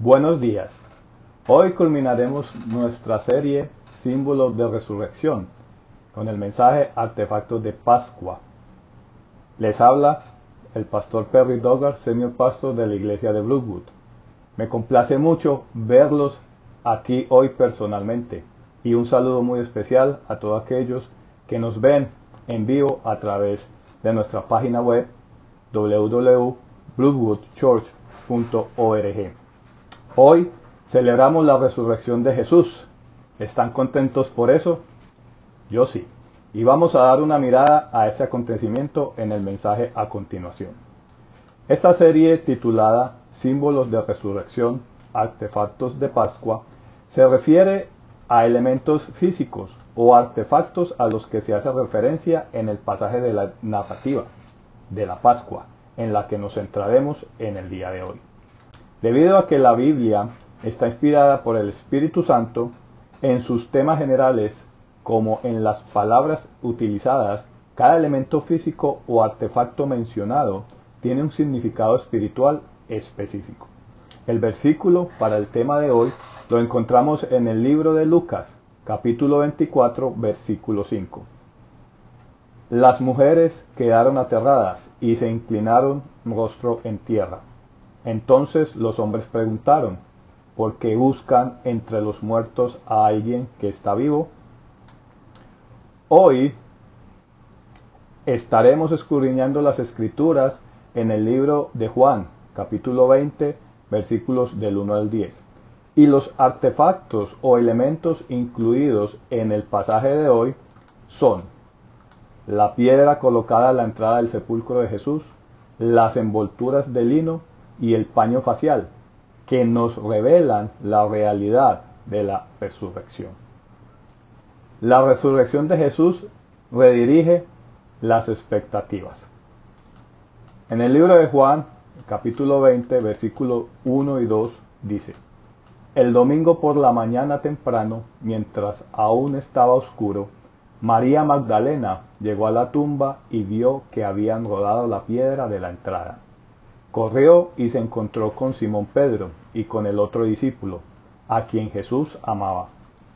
Buenos días. Hoy culminaremos nuestra serie Símbolos de Resurrección con el mensaje Artefactos de Pascua. Les habla el pastor Perry Doggar, señor pastor de la iglesia de Brookwood. Me complace mucho verlos aquí hoy personalmente y un saludo muy especial a todos aquellos que nos ven en vivo a través de nuestra página web www.brookwoodchurch.org. Hoy celebramos la resurrección de Jesús. ¿Están contentos por eso? Yo sí. Y vamos a dar una mirada a ese acontecimiento en el mensaje a continuación. Esta serie titulada Símbolos de Resurrección, Artefactos de Pascua, se refiere a elementos físicos o artefactos a los que se hace referencia en el pasaje de la narrativa de la Pascua, en la que nos centraremos en el día de hoy. Debido a que la Biblia está inspirada por el Espíritu Santo, en sus temas generales como en las palabras utilizadas, cada elemento físico o artefacto mencionado tiene un significado espiritual específico. El versículo para el tema de hoy lo encontramos en el libro de Lucas, capítulo 24, versículo 5. Las mujeres quedaron aterradas y se inclinaron rostro en tierra. Entonces los hombres preguntaron, ¿por qué buscan entre los muertos a alguien que está vivo? Hoy estaremos escudriñando las escrituras en el libro de Juan, capítulo 20, versículos del 1 al 10. Y los artefactos o elementos incluidos en el pasaje de hoy son la piedra colocada a la entrada del sepulcro de Jesús, las envolturas de lino, y el paño facial, que nos revelan la realidad de la resurrección. La resurrección de Jesús redirige las expectativas. En el libro de Juan, capítulo 20, versículo 1 y 2, dice, El domingo por la mañana temprano, mientras aún estaba oscuro, María Magdalena llegó a la tumba y vio que habían rodado la piedra de la entrada. Corrió y se encontró con Simón Pedro y con el otro discípulo, a quien Jesús amaba.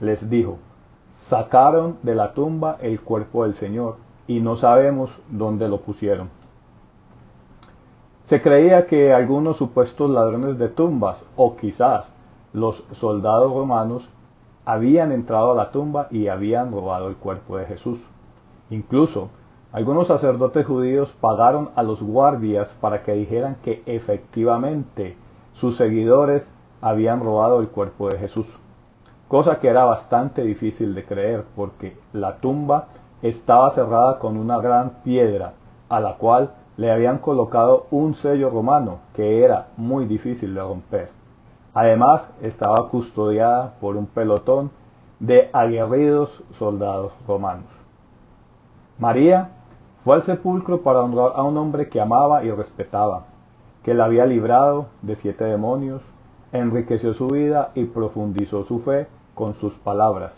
Les dijo, sacaron de la tumba el cuerpo del Señor y no sabemos dónde lo pusieron. Se creía que algunos supuestos ladrones de tumbas o quizás los soldados romanos habían entrado a la tumba y habían robado el cuerpo de Jesús. Incluso algunos sacerdotes judíos pagaron a los guardias para que dijeran que efectivamente sus seguidores habían robado el cuerpo de Jesús, cosa que era bastante difícil de creer porque la tumba estaba cerrada con una gran piedra a la cual le habían colocado un sello romano que era muy difícil de romper. Además estaba custodiada por un pelotón de aguerridos soldados romanos. María fue al sepulcro para honrar a un hombre que amaba y respetaba, que la había librado de siete demonios, enriqueció su vida y profundizó su fe con sus palabras.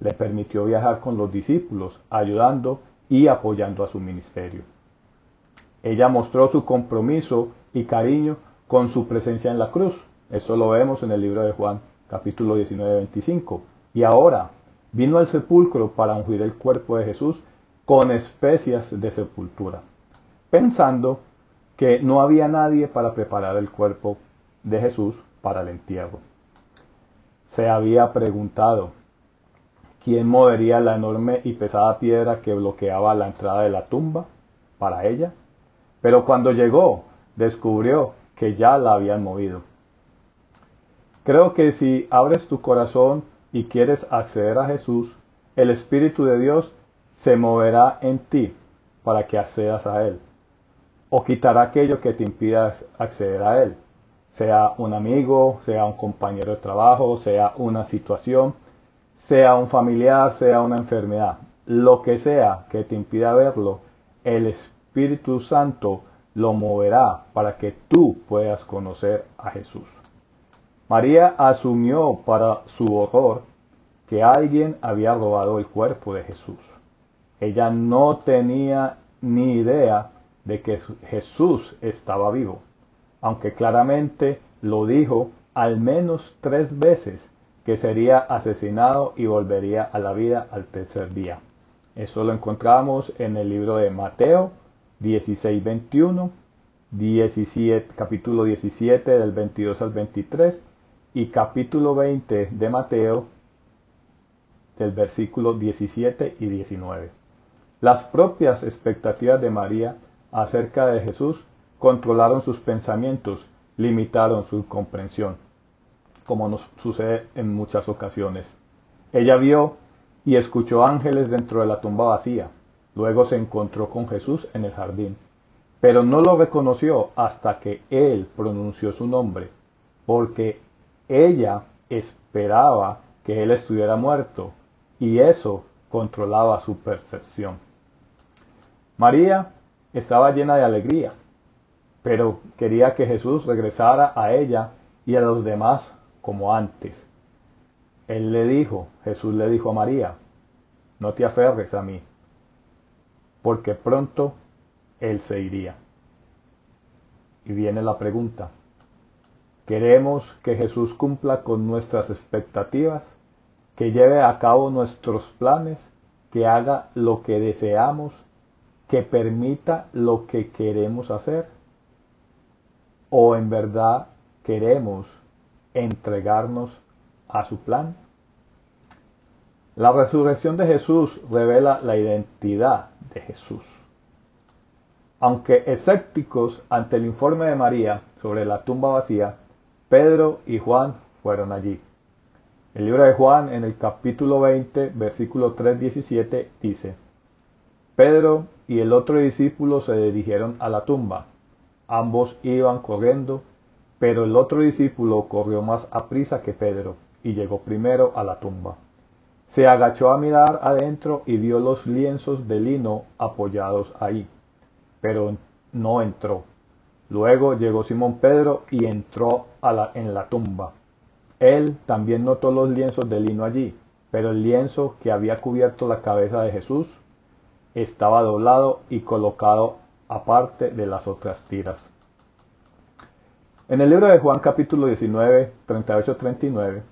Le permitió viajar con los discípulos, ayudando y apoyando a su ministerio. Ella mostró su compromiso y cariño con su presencia en la cruz. Eso lo vemos en el libro de Juan, capítulo 19, 25. Y ahora vino al sepulcro para ungir el cuerpo de Jesús con especias de sepultura, pensando que no había nadie para preparar el cuerpo de Jesús para el entierro. Se había preguntado quién movería la enorme y pesada piedra que bloqueaba la entrada de la tumba para ella, pero cuando llegó descubrió que ya la habían movido. Creo que si abres tu corazón y quieres acceder a Jesús, el Espíritu de Dios se moverá en ti para que accedas a Él, o quitará aquello que te impida acceder a Él, sea un amigo, sea un compañero de trabajo, sea una situación, sea un familiar, sea una enfermedad, lo que sea que te impida verlo, el Espíritu Santo lo moverá para que tú puedas conocer a Jesús. María asumió para su horror que alguien había robado el cuerpo de Jesús. Ella no tenía ni idea de que Jesús estaba vivo, aunque claramente lo dijo al menos tres veces que sería asesinado y volvería a la vida al tercer día. Eso lo encontramos en el libro de Mateo 16:21, 17, capítulo 17 del 22 al 23 y capítulo 20 de Mateo del versículo 17 y 19. Las propias expectativas de María acerca de Jesús controlaron sus pensamientos, limitaron su comprensión, como nos sucede en muchas ocasiones. Ella vio y escuchó ángeles dentro de la tumba vacía. Luego se encontró con Jesús en el jardín, pero no lo reconoció hasta que él pronunció su nombre, porque ella esperaba que él estuviera muerto, y eso controlaba su percepción. María estaba llena de alegría, pero quería que Jesús regresara a ella y a los demás como antes. Él le dijo, Jesús le dijo a María, no te aferres a mí, porque pronto Él se iría. Y viene la pregunta, ¿queremos que Jesús cumpla con nuestras expectativas? ¿Que lleve a cabo nuestros planes? ¿Que haga lo que deseamos? Que permita lo que queremos hacer? ¿O en verdad queremos entregarnos a su plan? La resurrección de Jesús revela la identidad de Jesús. Aunque escépticos ante el informe de María sobre la tumba vacía, Pedro y Juan fueron allí. El libro de Juan en el capítulo 20, versículo 3-17 dice, Pedro y el otro discípulo se dirigieron a la tumba. Ambos iban corriendo, pero el otro discípulo corrió más a prisa que Pedro y llegó primero a la tumba. Se agachó a mirar adentro y vio los lienzos de lino apoyados ahí, pero no entró. Luego llegó Simón Pedro y entró en la tumba. Él también notó los lienzos de lino allí, pero el lienzo que había cubierto la cabeza de Jesús estaba doblado y colocado aparte de las otras tiras. En el libro de Juan capítulo 19, 38-39,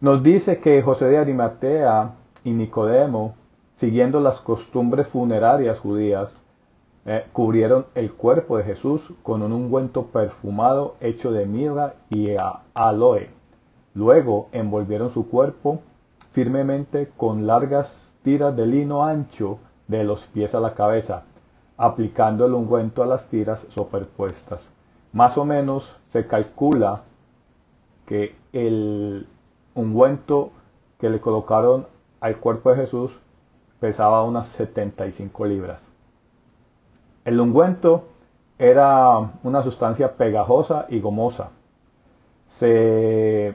nos dice que José de Arimatea y Nicodemo, siguiendo las costumbres funerarias judías, eh, cubrieron el cuerpo de Jesús con un ungüento perfumado hecho de mirra y aloe. Luego envolvieron su cuerpo firmemente con largas tiras de lino ancho de los pies a la cabeza, aplicando el ungüento a las tiras superpuestas. Más o menos se calcula que el ungüento que le colocaron al cuerpo de Jesús pesaba unas 75 libras. El ungüento era una sustancia pegajosa y gomosa. Se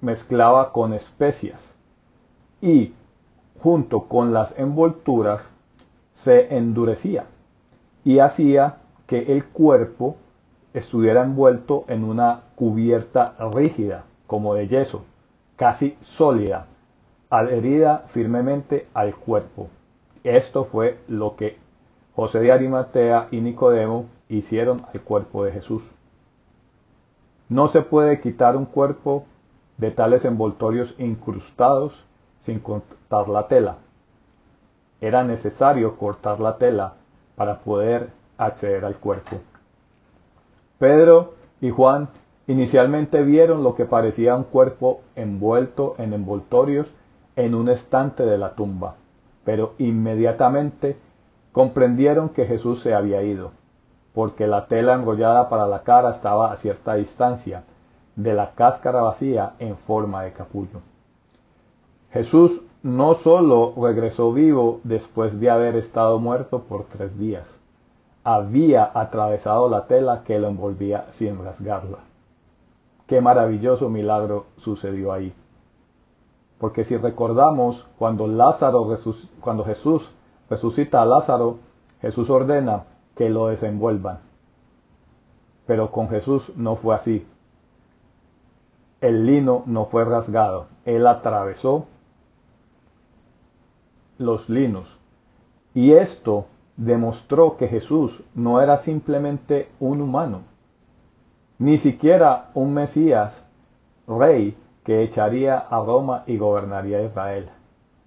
mezclaba con especias y junto con las envolturas se endurecía y hacía que el cuerpo estuviera envuelto en una cubierta rígida, como de yeso, casi sólida, adherida firmemente al cuerpo. Esto fue lo que José de Arimatea y Nicodemo hicieron al cuerpo de Jesús. No se puede quitar un cuerpo de tales envoltorios incrustados sin cortar la tela. Era necesario cortar la tela para poder acceder al cuerpo. Pedro y Juan inicialmente vieron lo que parecía un cuerpo envuelto en envoltorios en un estante de la tumba, pero inmediatamente comprendieron que Jesús se había ido, porque la tela enrollada para la cara estaba a cierta distancia de la cáscara vacía en forma de capullo. Jesús no sólo regresó vivo después de haber estado muerto por tres días, había atravesado la tela que lo envolvía sin rasgarla. Qué maravilloso milagro sucedió ahí. Porque si recordamos cuando Lázaro cuando Jesús resucita a Lázaro, Jesús ordena que lo desenvuelvan. Pero con Jesús no fue así. El lino no fue rasgado, él atravesó los linos. Y esto demostró que Jesús no era simplemente un humano, ni siquiera un Mesías, rey, que echaría a Roma y gobernaría Israel.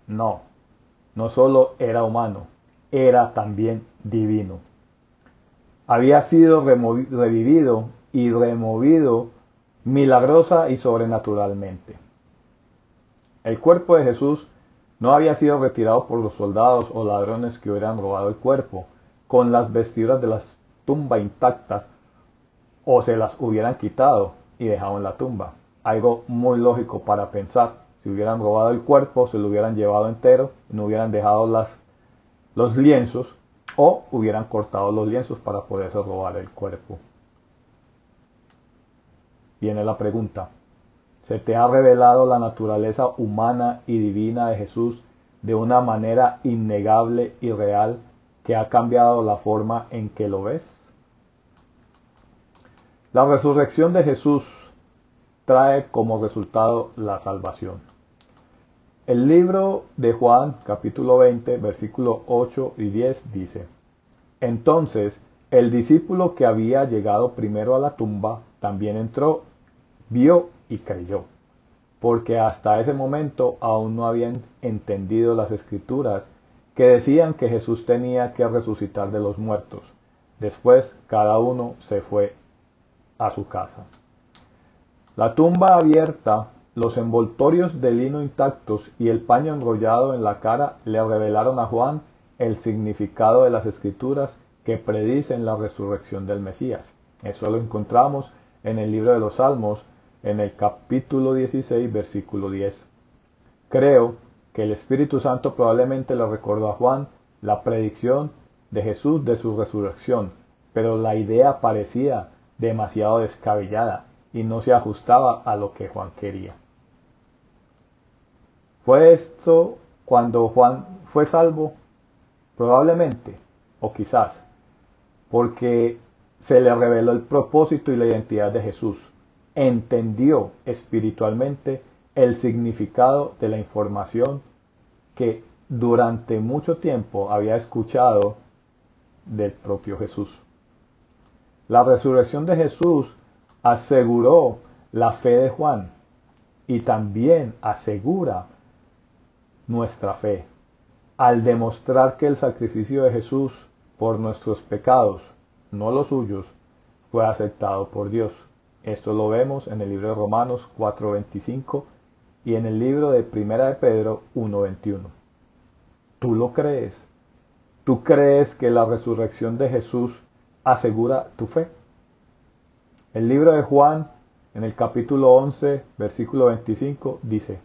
No, no solo era humano, era también divino. Había sido revivido y removido milagrosa y sobrenaturalmente. El cuerpo de Jesús no había sido retirado por los soldados o ladrones que hubieran robado el cuerpo, con las vestiduras de la tumba intactas, o se las hubieran quitado y dejado en la tumba. Algo muy lógico para pensar. Si hubieran robado el cuerpo, se lo hubieran llevado entero, no hubieran dejado los lienzos, o hubieran cortado los lienzos para poderse robar el cuerpo. Viene la pregunta, se te ha revelado la naturaleza humana y divina de Jesús de una manera innegable y real que ha cambiado la forma en que lo ves? La resurrección de Jesús trae como resultado la salvación. El libro de Juan capítulo 20 versículo 8 y 10 dice, Entonces el discípulo que había llegado primero a la tumba también entró, vio y creyó, porque hasta ese momento aún no habían entendido las escrituras que decían que Jesús tenía que resucitar de los muertos. Después cada uno se fue a su casa. La tumba abierta, los envoltorios de lino intactos y el paño enrollado en la cara le revelaron a Juan el significado de las escrituras que predicen la resurrección del Mesías. Eso lo encontramos en el libro de los Salmos, en el capítulo 16, versículo 10. Creo que el Espíritu Santo probablemente le recordó a Juan la predicción de Jesús de su resurrección, pero la idea parecía demasiado descabellada y no se ajustaba a lo que Juan quería. ¿Fue esto cuando Juan fue salvo? Probablemente, o quizás, porque se le reveló el propósito y la identidad de Jesús entendió espiritualmente el significado de la información que durante mucho tiempo había escuchado del propio Jesús. La resurrección de Jesús aseguró la fe de Juan y también asegura nuestra fe al demostrar que el sacrificio de Jesús por nuestros pecados, no los suyos, fue aceptado por Dios. Esto lo vemos en el libro de Romanos 4:25 y en el libro de Primera de Pedro 1:21. ¿Tú lo crees? ¿Tú crees que la resurrección de Jesús asegura tu fe? El libro de Juan, en el capítulo 11, versículo 25, dice,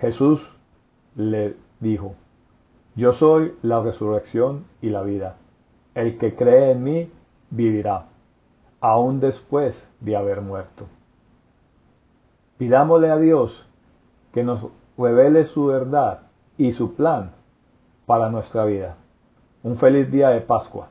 Jesús le dijo, Yo soy la resurrección y la vida. El que cree en mí vivirá aún después de haber muerto. Pidámosle a Dios que nos revele su verdad y su plan para nuestra vida. Un feliz día de Pascua.